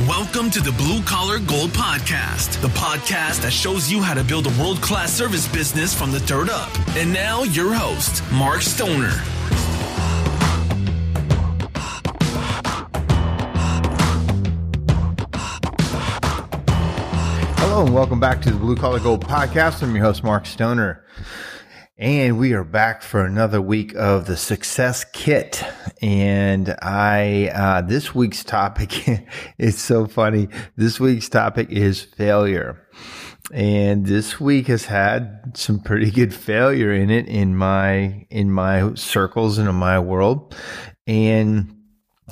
Welcome to the Blue Collar Gold Podcast, the podcast that shows you how to build a world class service business from the dirt up. And now, your host, Mark Stoner. Hello, and welcome back to the Blue Collar Gold Podcast. I'm your host, Mark Stoner. And we are back for another week of the Success Kit. And I, uh, this week's topic is so funny. This week's topic is failure. And this week has had some pretty good failure in it in my, in my circles and in my world. And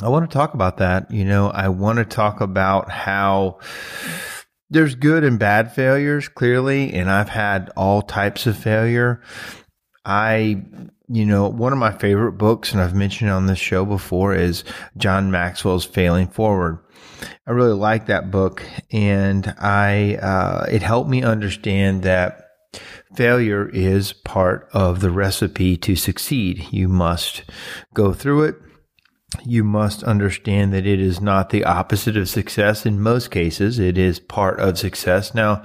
I want to talk about that. You know, I want to talk about how, there's good and bad failures clearly and i've had all types of failure. I you know one of my favorite books and i've mentioned on this show before is john maxwell's failing forward. I really like that book and i uh, it helped me understand that failure is part of the recipe to succeed. You must go through it you must understand that it is not the opposite of success. In most cases, it is part of success. Now,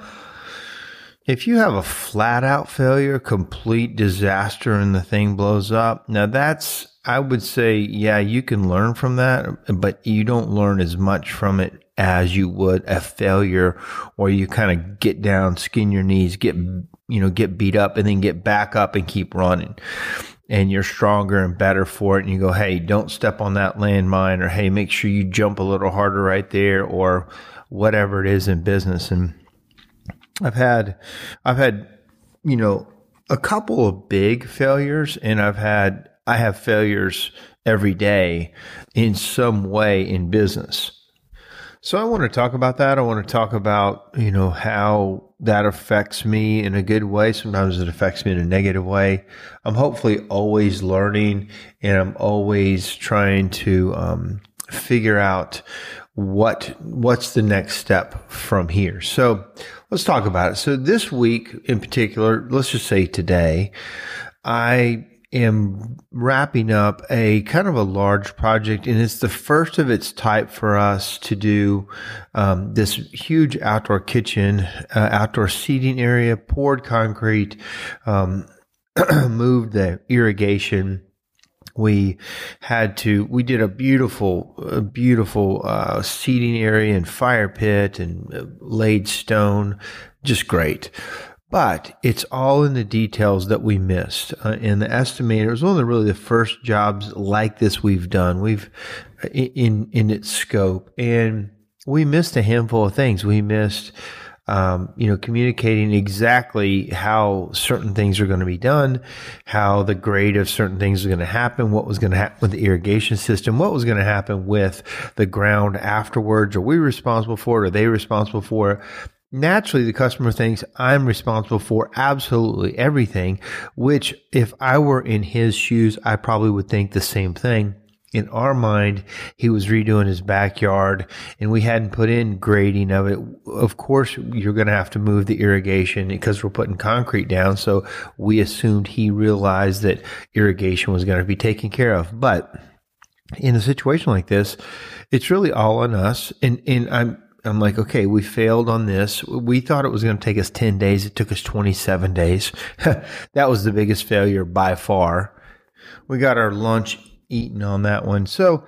if you have a flat out failure, complete disaster, and the thing blows up, now that's, I would say, yeah, you can learn from that, but you don't learn as much from it as you would a failure where you kind of get down, skin your knees, get, you know, get beat up and then get back up and keep running and you're stronger and better for it. And you go, Hey, don't step on that landmine or Hey, make sure you jump a little harder right there or whatever it is in business. And I've had, I've had, you know, a couple of big failures and I've had, I have failures every day in some way in business. So I want to talk about that. I want to talk about, you know, how that affects me in a good way. Sometimes it affects me in a negative way. I'm hopefully always learning and I'm always trying to um, figure out what what's the next step from here. So let's talk about it. So this week in particular, let's just say today, I am wrapping up a kind of a large project, and it's the first of its type for us to do um, this huge outdoor kitchen, uh, outdoor seating area, poured concrete, um, moved the irrigation. We had to we did a beautiful a beautiful uh, seating area and fire pit and uh, laid stone. Just great but it's all in the details that we missed. Uh, and the estimator was one of the really the first jobs like this we've done. We've in in its scope, and we missed a handful of things. We missed. Um, you know, communicating exactly how certain things are going to be done, how the grade of certain things are going to happen, what was going to happen with the irrigation system, what was going to happen with the ground afterwards. Are we responsible for it? Are they responsible for it? Naturally the customer thinks I'm responsible for absolutely everything, which if I were in his shoes, I probably would think the same thing. In our mind, he was redoing his backyard and we hadn't put in grading of it. Of course, you're going to have to move the irrigation because we're putting concrete down. So we assumed he realized that irrigation was going to be taken care of. But in a situation like this, it's really all on us. And, and I'm, I'm like, okay, we failed on this. We thought it was going to take us 10 days. It took us 27 days. that was the biggest failure by far. We got our lunch eaten on that one. So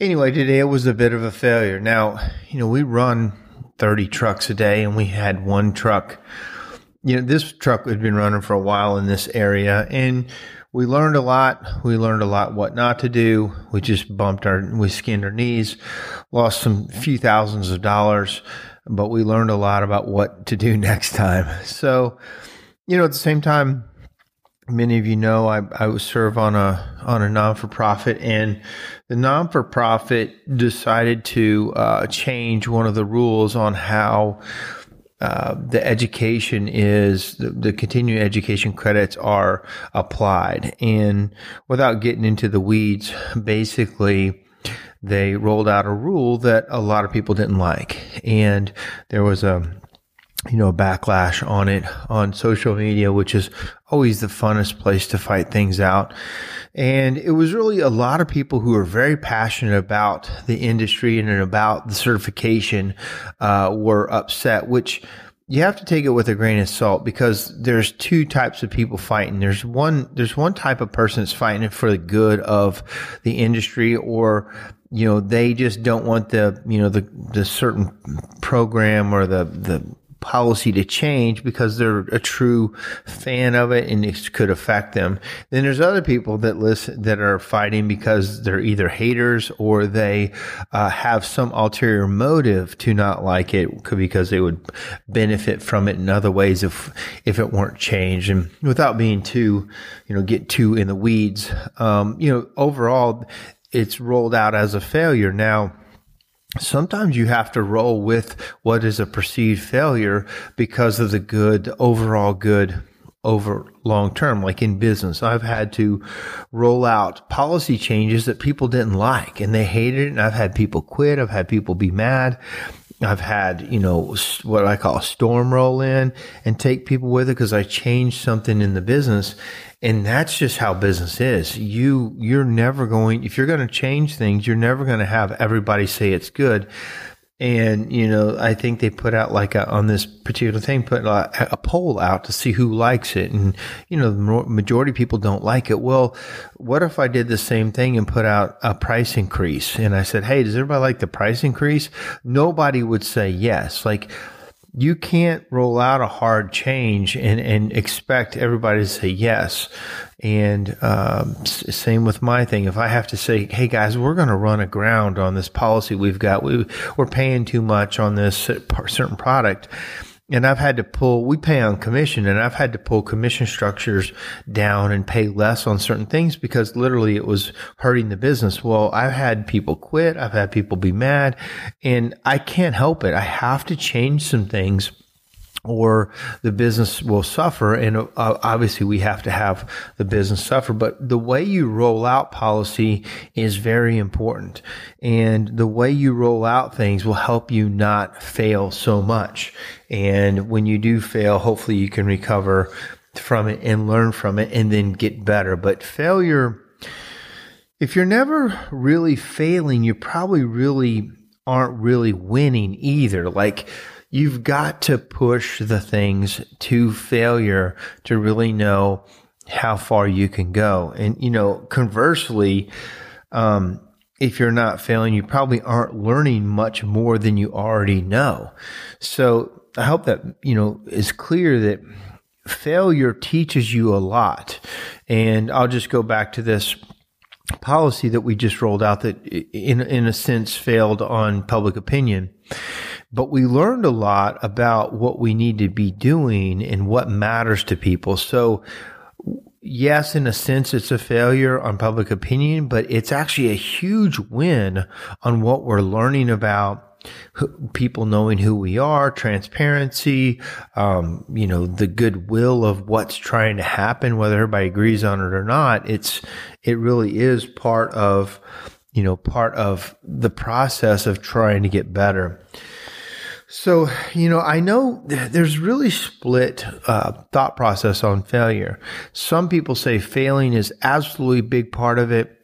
anyway, today it was a bit of a failure. Now, you know, we run 30 trucks a day and we had one truck. You know, this truck had been running for a while in this area and we learned a lot. We learned a lot what not to do. We just bumped our, we skinned our knees, lost some few thousands of dollars, but we learned a lot about what to do next time. So, you know, at the same time, many of you know I, I serve on a on a non for profit, and the non for profit decided to uh, change one of the rules on how uh, the education is the, the continuing education credits are applied. And without getting into the weeds, basically, they rolled out a rule that a lot of people didn't like. And there was a you know, backlash on it on social media, which is always the funnest place to fight things out. And it was really a lot of people who are very passionate about the industry and about the certification, uh, were upset, which you have to take it with a grain of salt because there's two types of people fighting. There's one, there's one type of person that's fighting for the good of the industry or, you know, they just don't want the, you know, the, the certain program or the, the, policy to change because they're a true fan of it and it could affect them. Then there's other people that listen that are fighting because they're either haters or they uh, have some ulterior motive to not like it because they would benefit from it in other ways if if it weren't changed. And without being too, you know, get too in the weeds, um, you know, overall, it's rolled out as a failure now sometimes you have to roll with what is a perceived failure because of the good, overall good over long term. Like in business, I've had to roll out policy changes that people didn't like and they hated it. And I've had people quit. I've had people be mad. I've had, you know, what I call a storm roll in and take people with it because I changed something in the business and that's just how business is. You, you're never going, if you're going to change things, you're never going to have everybody say it's good. And, you know, I think they put out like a, on this particular thing, put a, a, poll out to see who likes it. And, you know, the majority of people don't like it. Well, what if I did the same thing and put out a price increase? And I said, Hey, does everybody like the price increase? Nobody would say yes. Like, you can't roll out a hard change and, and expect everybody to say yes. And um, same with my thing. If I have to say, "Hey guys, we're going to run aground on this policy we've got. We, we're paying too much on this certain product," and I've had to pull, we pay on commission and I've had to pull commission structures down and pay less on certain things because literally it was hurting the business. Well, I've had people quit. I've had people be mad and I can't help it. I have to change some things or the business will suffer. And uh, obviously, we have to have the business suffer. But the way you roll out policy is very important. And the way you roll out things will help you not fail so much. And when you do fail, hopefully you can recover from it and learn from it and then get better. But failure, if you're never really failing, you probably really aren't really winning either. Like, you've got to push the things to failure to really know how far you can go. And, you know, conversely, um, if you're not failing, you probably aren't learning much more than you already know. So I hope that, you know, is clear that failure teaches you a lot. And I'll just go back to this policy that we just rolled out that in, in a sense failed on public opinion. But we learned a lot about what we need to be doing and what matters to people. So yes, in a sense, it's a failure on public opinion, but it's actually a huge win on what we're learning about people knowing who we are, transparency, um, you know, the goodwill of what's trying to happen, whether everybody agrees on it or not. It's, it really is part of, you know, part of the process of trying to get better. So, you know, I know there's really split uh, thought process on failure. Some people say failing is absolutely a big part of it.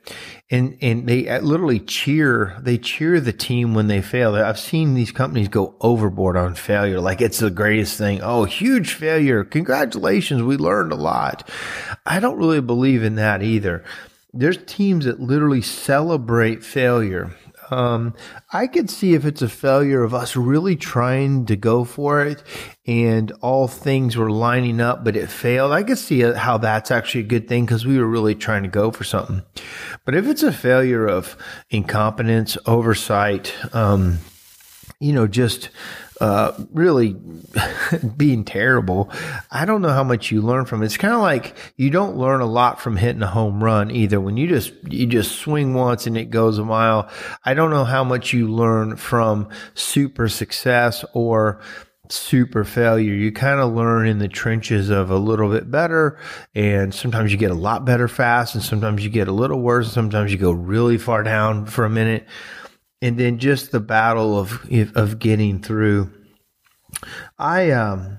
And, and they uh, literally cheer, they cheer the team when they fail. I've seen these companies go overboard on failure. Like it's the greatest thing. Oh, huge failure. Congratulations. We learned a lot. I don't really believe in that either. There's teams that literally celebrate failure um, I could see if it's a failure of us really trying to go for it and all things were lining up, but it failed. I could see how that's actually a good thing because we were really trying to go for something. But if it's a failure of incompetence, oversight, um, you know, just uh, really being terrible. I don't know how much you learn from it. It's kind of like you don't learn a lot from hitting a home run either. When you just you just swing once and it goes a mile. I don't know how much you learn from super success or super failure. You kind of learn in the trenches of a little bit better, and sometimes you get a lot better fast, and sometimes you get a little worse, and sometimes you go really far down for a minute and then just the battle of of getting through I um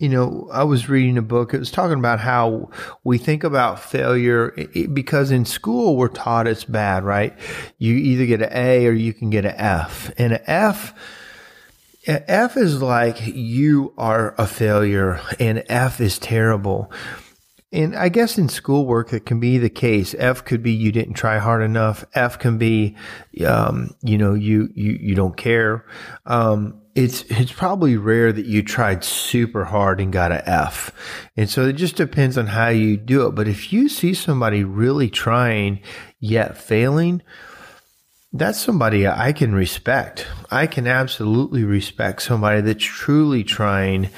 you know, I was reading a book. It was talking about how we think about failure because in school we're taught it's bad, right? You either get an A or you can get an F. And an F, F is like you are a failure and F is terrible. And I guess in schoolwork, it can be the case. F could be you didn't try hard enough. F can be, um, you know, you, you, you don't care. Um, it's, it's probably rare that you tried super hard and got an F. And so it just depends on how you do it. But if you see somebody really trying yet failing, that's somebody I can respect. I can absolutely respect somebody that's truly trying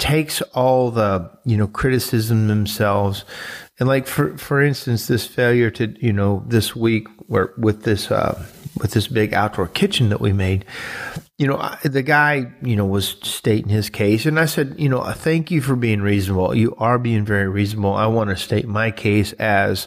takes all the you know criticism themselves. And like for for instance this failure to you know this week where with this uh with this big outdoor kitchen that we made you know I, the guy you know was stating his case. And i said you know thank you for being reasonable. You are being very reasonable. I want to state my case as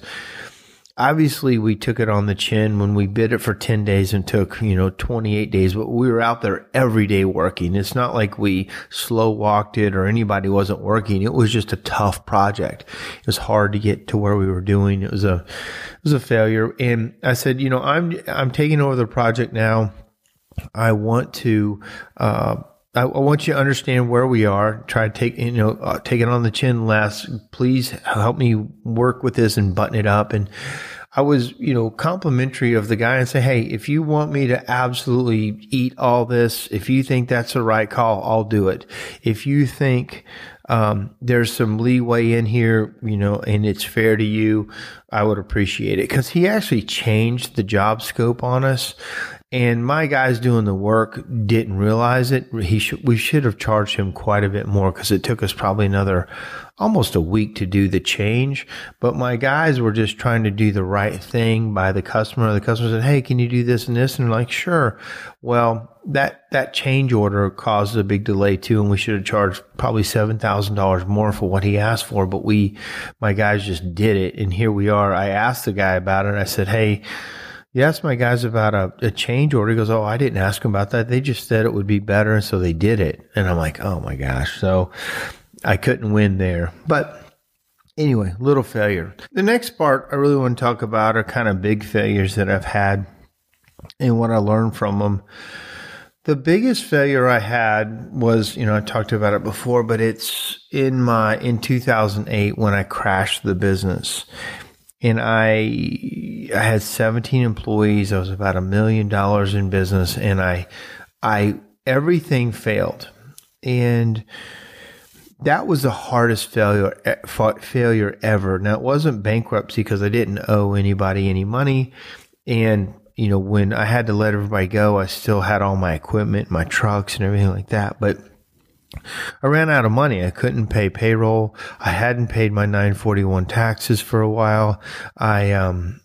obviously we took it on the chin when we bid it for 10 days and took, you know, 28 days, but we were out there every day working. It's not like we slow walked it or anybody wasn't working. It was just a tough project. It was hard to get to where we were doing. It was a, it was a failure. And I said, you know, I'm, I'm taking over the project now. I want to, uh, I, want you to understand where we are. Try to take, you know, uh, take it on the chin less. Please help me work with this and button it up. And I was, you know, complimentary of the guy and say, Hey, if you want me to absolutely eat all this, if you think that's the right call, I'll do it. If you think, um, there's some leeway in here, you know, and it's fair to you, I would appreciate it. Cause he actually changed the job scope on us and my guys doing the work didn't realize it. He should, we should have charged him quite a bit more because it took us probably another almost a week to do the change. But my guys were just trying to do the right thing by the customer. The customer said, Hey, can you do this and this? And like, sure. Well, that, that change order caused a big delay too. And we should have charged probably $7,000 more for what he asked for. But we, my guys just did it. And here we are. I asked the guy about it. I said, Hey, you asked my guys about a, a, change order. He goes, Oh, I didn't ask them about that. They just said it would be better. And so they did it. And I'm like, Oh my gosh. So I couldn't win there. But anyway, little failure. The next part I really want to talk about are kind of big failures that I've had and what I learned from them. The biggest failure I had was, you know, I talked about it before, but it's in my, in 2008 when I crashed the business and I I had 17 employees. I was about a million dollars in business, and I I everything failed, and that was the hardest failure failure ever. Now it wasn't bankruptcy because I didn't owe anybody any money, and you know when I had to let everybody go, I still had all my equipment, my trucks, and everything like that, but I ran out of money. I couldn't pay payroll. I hadn't paid my 941 taxes for a while. I, um,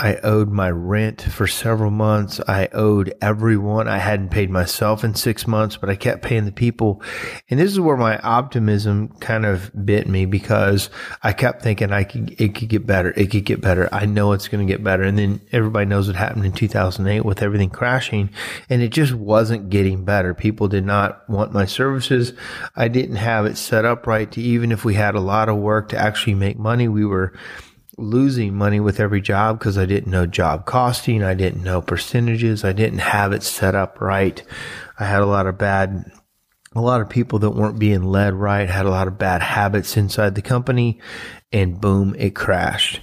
I owed my rent for several months. I owed everyone. I hadn't paid myself in six months, but I kept paying the people. And this is where my optimism kind of bit me because I kept thinking I could, it could get better. It could get better. I know it's going to get better. And then everybody knows what happened in 2008 with everything crashing and it just wasn't getting better. People did not want my services. I didn't have it set up right to even if we had a lot of work to actually make money, we were, losing money with every job because I didn't know job costing. I didn't know percentages. I didn't have it set up right. I had a lot of bad, a lot of people that weren't being led right, had a lot of bad habits inside the company and boom, it crashed.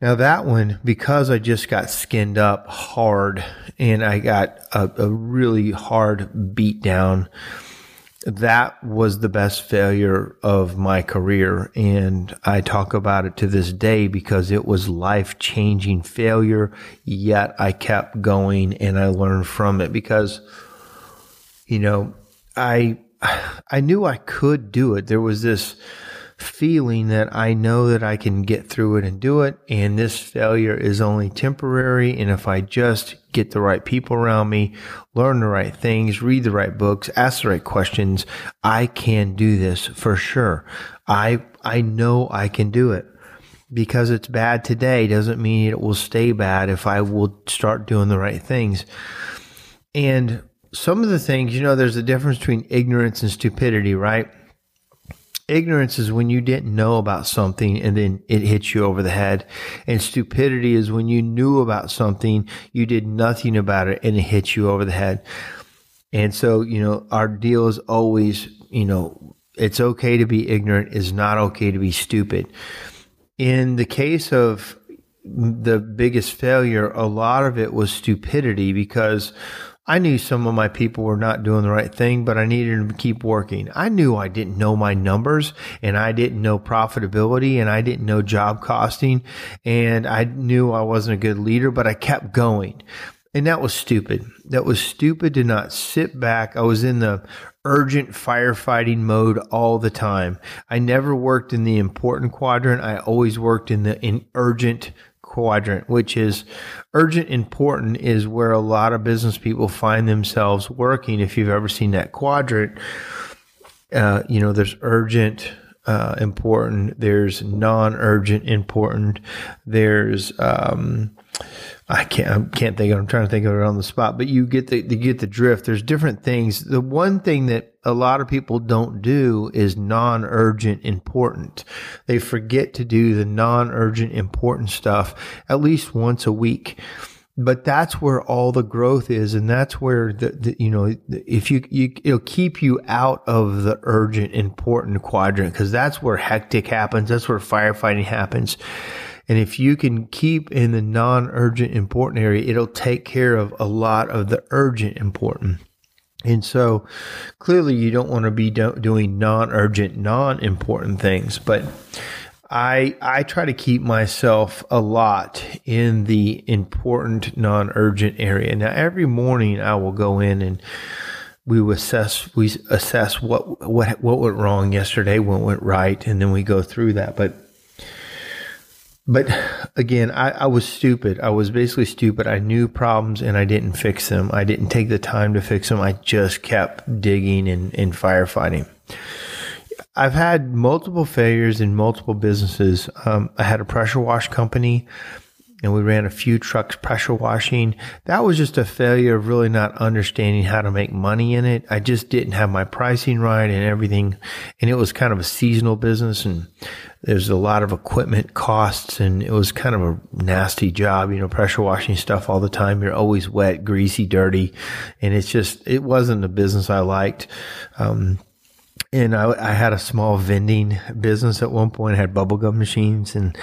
Now that one, because I just got skinned up hard and I got a, a really hard beat down that was the best failure of my career. And I talk about it to this day because it was life changing failure. Yet I kept going and I learned from it because, you know, I, I knew I could do it. There was this, feeling that I know that I can get through it and do it. And this failure is only temporary. And if I just get the right people around me, learn the right things, read the right books, ask the right questions, I can do this for sure. I, I know I can do it. Because it's bad today doesn't mean it will stay bad if I will start doing the right things. And some of the things, you know, there's a difference between ignorance and stupidity, right? Ignorance is when you didn't know about something and then it hits you over the head. And stupidity is when you knew about something, you did nothing about it and it hits you over the head. And so, you know, our deal is always, you know, it's okay to be ignorant, it's not okay to be stupid. In the case of the biggest failure, a lot of it was stupidity because I knew some of my people were not doing the right thing, but I needed to keep working. I knew I didn't know my numbers and I didn't know profitability and I didn't know job costing and I knew I wasn't a good leader, but I kept going. And that was stupid. That was stupid to not sit back. I was in the urgent firefighting mode all the time. I never worked in the important quadrant. I always worked in the in urgent quadrant, which is urgent important is where a lot of business people find themselves working. If you've ever seen that quadrant, uh, you know, there's urgent, uh, important, there's non urgent, important, there's, um, I can't I can't think of. I'm trying to think of it on the spot, but you get the you get the drift. There's different things. The one thing that a lot of people don't do is non-urgent important. They forget to do the non-urgent important stuff at least once a week. But that's where all the growth is, and that's where the, the you know if you, you it'll keep you out of the urgent important quadrant because that's where hectic happens. That's where firefighting happens and if you can keep in the non urgent important area, it'll take care of a lot of the urgent important. And so clearly you don't want to be do- doing non urgent, non important things, but I, I try to keep myself a lot in the important, non urgent area. Now, every morning I will go in and we assess we assess what what what went wrong yesterday, what went right, and then we go through that. But but again, I, I, was stupid. I was basically stupid. I knew problems and I didn't fix them. I didn't take the time to fix them. I just kept digging and, and firefighting. I've had multiple failures in multiple businesses. Um, I had a pressure wash company and we ran a few trucks pressure washing. That was just a failure of really not understanding how to make money in it. I just didn't have my pricing right and everything. And it was kind of a seasonal business and there's a lot of equipment costs and it was kind of a nasty job, you know, pressure washing stuff all the time. You're always wet, greasy, dirty. And it's just, it wasn't a business I liked. Um, and I, I had a small vending business at one point. I had bubblegum machines and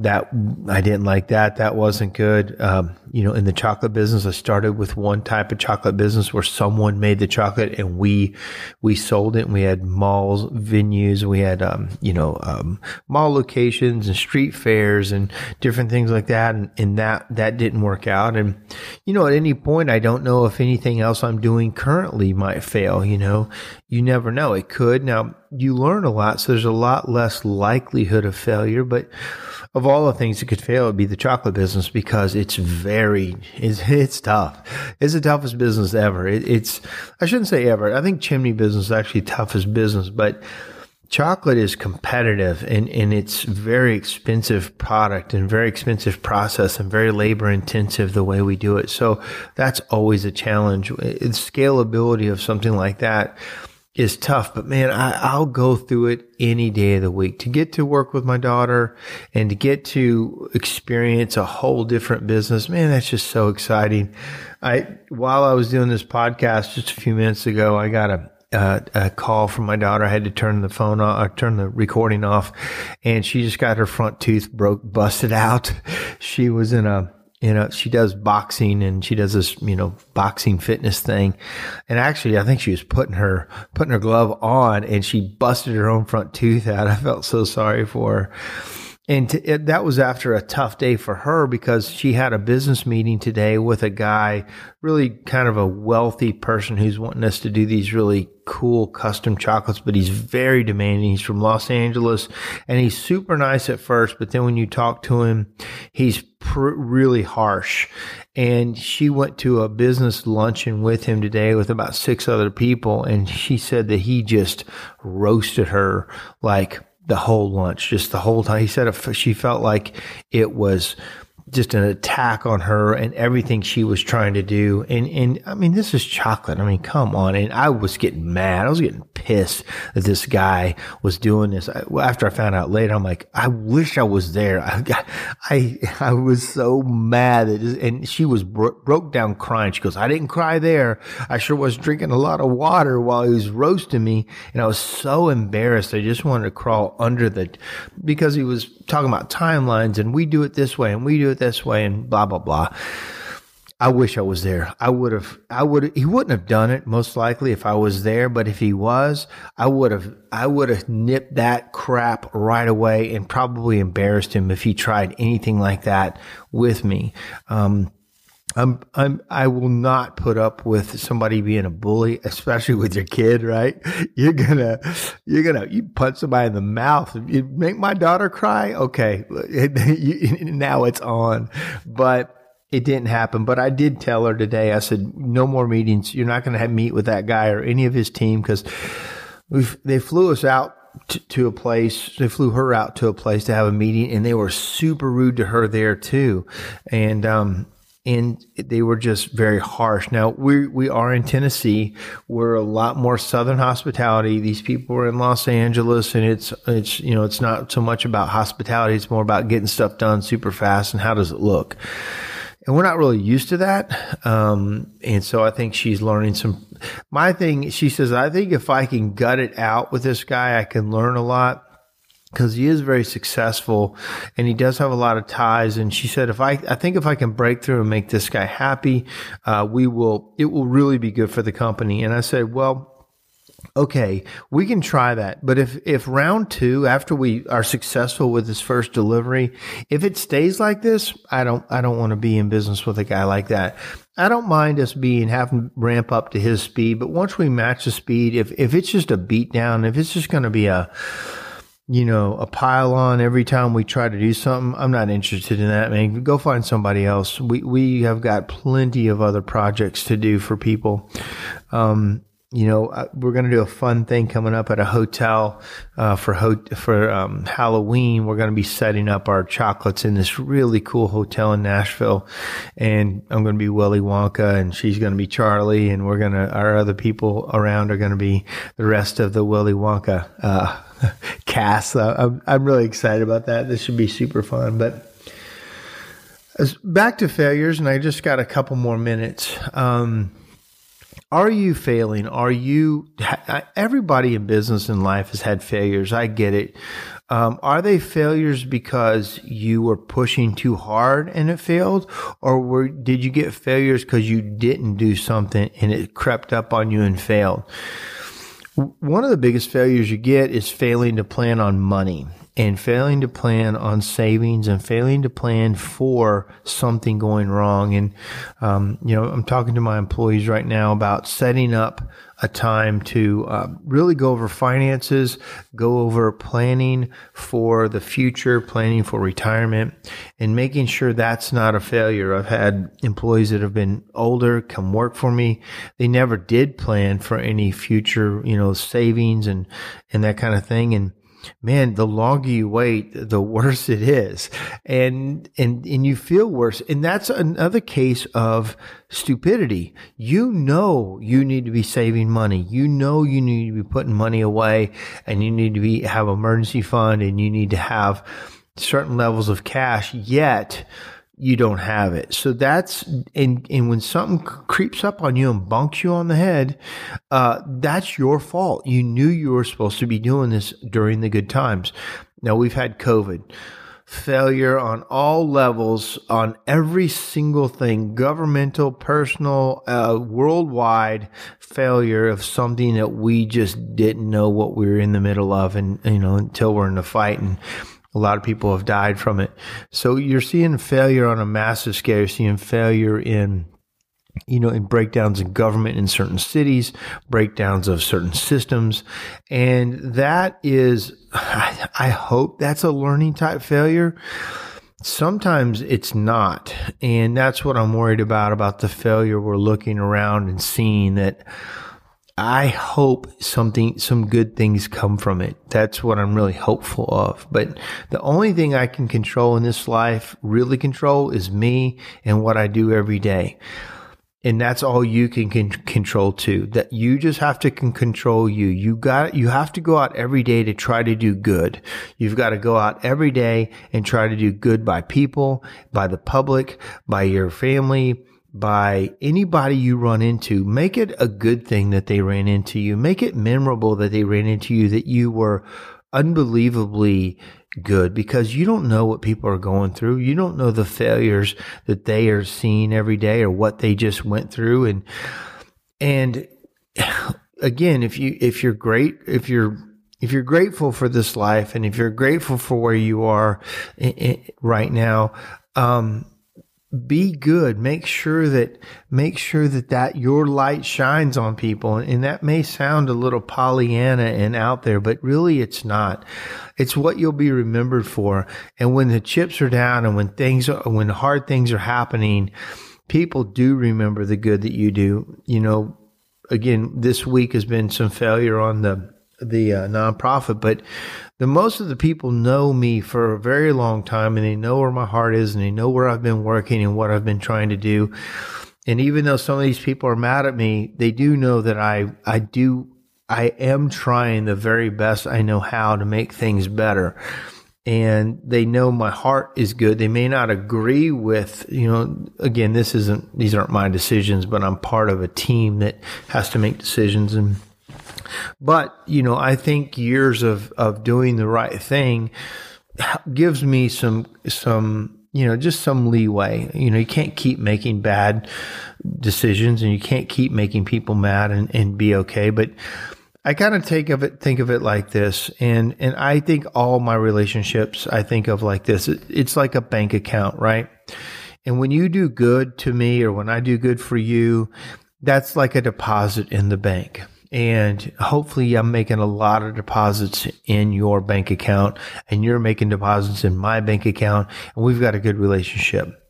that I didn't like that. That wasn't good. Um, you know, in the chocolate business, I started with one type of chocolate business where someone made the chocolate and we, we sold it. And we had malls, venues, we had, um, you know, um, mall locations and street fairs and different things like that. And, and that, that didn't work out. And, you know, at any point, I don't know if anything else I'm doing currently might fail, you know, you never know. It could. Now, you learn a lot. So there's a lot less likelihood of failure, but, of all the things that could fail, it'd be the chocolate business because it's very, it's, it's tough. It's the toughest business ever. It, it's, I shouldn't say ever. I think chimney business is actually toughest business, but chocolate is competitive and, and it's very expensive product and very expensive process and very labor intensive the way we do it. So that's always a challenge. It's scalability of something like that is tough, but man, I, will go through it any day of the week to get to work with my daughter and to get to experience a whole different business. Man, that's just so exciting. I, while I was doing this podcast just a few minutes ago, I got a, uh, a call from my daughter. I had to turn the phone off, turn the recording off, and she just got her front tooth broke, busted out. She was in a you know, she does boxing and she does this, you know, boxing fitness thing. And actually, I think she was putting her, putting her glove on and she busted her own front tooth out. I felt so sorry for her. And to, it, that was after a tough day for her because she had a business meeting today with a guy, really kind of a wealthy person who's wanting us to do these really cool custom chocolates, but he's very demanding. He's from Los Angeles and he's super nice at first, but then when you talk to him, he's pr- really harsh. And she went to a business luncheon with him today with about six other people. And she said that he just roasted her like the whole lunch, just the whole time. He said she felt like it was just an attack on her and everything she was trying to do. And, and I mean, this is chocolate. I mean, come on. And I was getting mad. I was getting pissed that this guy was doing this. After I found out later, I'm like, I wish I was there. I, I, I was so mad. and she was bro- broke down crying. She goes, I didn't cry there. I sure was drinking a lot of water while he was roasting me. And I was so embarrassed. I just wanted to crawl under the, because he was talking about timelines and we do it this way and we do it this way and blah, blah, blah. I wish I was there. I would have, I would, he wouldn't have done it most likely if I was there, but if he was, I would have, I would have nipped that crap right away and probably embarrassed him if he tried anything like that with me. Um, I'm, I'm, I will not put up with somebody being a bully, especially with your kid, right? You're gonna, you're gonna, you punch somebody in the mouth. You make my daughter cry. Okay. now it's on. But it didn't happen. But I did tell her today, I said, no more meetings. You're not going to meet with that guy or any of his team because they flew us out to, to, a place. They flew her out to a place to have a meeting, and they were super rude to her there too. And um, and they were just very harsh. Now we we are in Tennessee. We're a lot more Southern hospitality. These people are in Los Angeles, and it's it's you know it's not so much about hospitality. It's more about getting stuff done super fast and how does it look. And we're not really used to that. Um, and so I think she's learning some. My thing, she says, I think if I can gut it out with this guy, I can learn a lot because he is very successful and he does have a lot of ties. And she said, if I, I think if I can break through and make this guy happy, uh, we will, it will really be good for the company. And I said, well, okay, we can try that. But if, if round two, after we are successful with this first delivery, if it stays like this, I don't, I don't want to be in business with a guy like that. I don't mind us being having ramp up to his speed, but once we match the speed, if, if it's just a beat down, if it's just going to be a, you know, a pile on every time we try to do something. I'm not interested in that, man. Go find somebody else. We, we have got plenty of other projects to do for people. Um, you know, uh, we're going to do a fun thing coming up at a hotel uh, for ho- for um, Halloween. We're going to be setting up our chocolates in this really cool hotel in Nashville, and I'm going to be Willy Wonka, and she's going to be Charlie, and we're going to our other people around are going to be the rest of the Willy Wonka uh, cast. I'm I'm really excited about that. This should be super fun, but. Back to failures, and I just got a couple more minutes. Um, are you failing? Are you, everybody in business and life has had failures. I get it. Um, are they failures because you were pushing too hard and it failed? Or were, did you get failures because you didn't do something and it crept up on you and failed? One of the biggest failures you get is failing to plan on money and failing to plan on savings and failing to plan for something going wrong. And, um, you know, I'm talking to my employees right now about setting up a time to uh, really go over finances, go over planning for the future, planning for retirement, and making sure that's not a failure. I've had employees that have been older come work for me. They never did plan for any future, you know, savings and, and that kind of thing. And, man, the longer you wait, the worse it is. And, and, and you feel worse. And that's another case of stupidity. You know, you need to be saving money. You know, you need to be putting money away and you need to be, have emergency fund and you need to have certain levels of cash. Yet, you don't have it. So that's and and when something creeps up on you and bunks you on the head, uh, that's your fault. You knew you were supposed to be doing this during the good times. Now we've had COVID. Failure on all levels, on every single thing, governmental, personal, uh, worldwide failure of something that we just didn't know what we were in the middle of, and you know until we're in the fight and a lot of people have died from it. So you're seeing failure on a massive scale. You're seeing failure in you know, in breakdowns in government in certain cities, breakdowns of certain systems. And that is, I hope that's a learning type failure. Sometimes it's not. And that's what I'm worried about, about the failure we're looking around and seeing that I hope something, some good things come from it. That's what I'm really hopeful of. But the only thing I can control in this life, really control, is me and what I do every day. And that's all you can, control too. That you just have to can control you. You got, you have to go out every day to try to do good. You've got to go out every day and try to do good by people, by the public, by your family, by anybody you run into. Make it a good thing that they ran into you. Make it memorable that they ran into you, that you were unbelievably good because you don't know what people are going through. You don't know the failures that they are seeing every day or what they just went through. And, and again, if you, if you're great, if you're, if you're grateful for this life and if you're grateful for where you are right now, um, be good. Make sure that make sure that that your light shines on people. And that may sound a little pollyanna and out there but really it's not. It's what you'll be remembered for. And when the chips are down and when things are, when hard things are happening people do remember the good that you do. You know again this week has been some failure on the the uh, nonprofit but the most of the people know me for a very long time and they know where my heart is and they know where I've been working and what I've been trying to do. And even though some of these people are mad at me, they do know that I, I do, I am trying the very best I know how to make things better. And they know my heart is good. They may not agree with, you know, again, this isn't, these aren't my decisions, but I'm part of a team that has to make decisions and but, you know, I think years of, of doing the right thing gives me some, some, you know, just some leeway. You know, you can't keep making bad decisions and you can't keep making people mad and, and be okay. But I kind of take of it, think of it like this. And, and I think all my relationships, I think of like this. It's like a bank account, right? And when you do good to me or when I do good for you, that's like a deposit in the bank and hopefully I'm making a lot of deposits in your bank account and you're making deposits in my bank account and we've got a good relationship.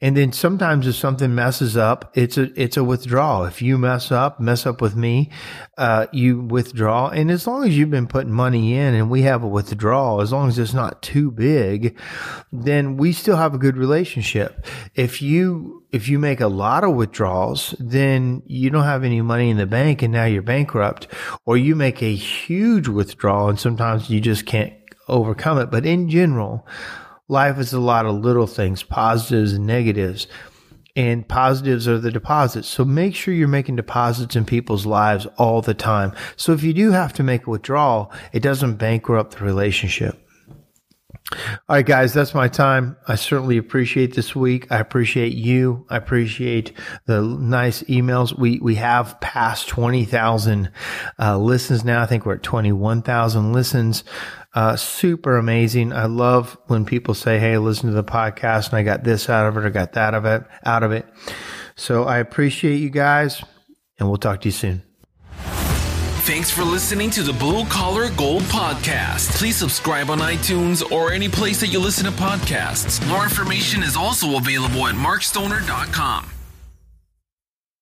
And then sometimes if something messes up, it's a it's a withdrawal. If you mess up, mess up with me, uh, you withdraw. And as long as you've been putting money in and we have a withdrawal, as long as it's not too big, then we still have a good relationship. If you if you make a lot of withdrawals, then you don't have any money in the bank and now you're bankrupt. Or you make a huge withdrawal and sometimes you just can't overcome it. But in general, life is a lot of little things, positives and negatives. And positives are the deposits. So make sure you're making deposits in people's lives all the time. So if you do have to make a withdrawal, it doesn't bankrupt the relationship. All right, guys, that's my time. I certainly appreciate this week. I appreciate you. I appreciate the nice emails. We we have passed twenty thousand uh, listens now. I think we're at twenty one thousand listens. Uh, super amazing. I love when people say, Hey, listen to the podcast and I got this out of it or got that of it out of it. So I appreciate you guys and we'll talk to you soon. Thanks for listening to the Blue Collar Gold Podcast. Please subscribe on iTunes or any place that you listen to podcasts. More information is also available at markstoner.com.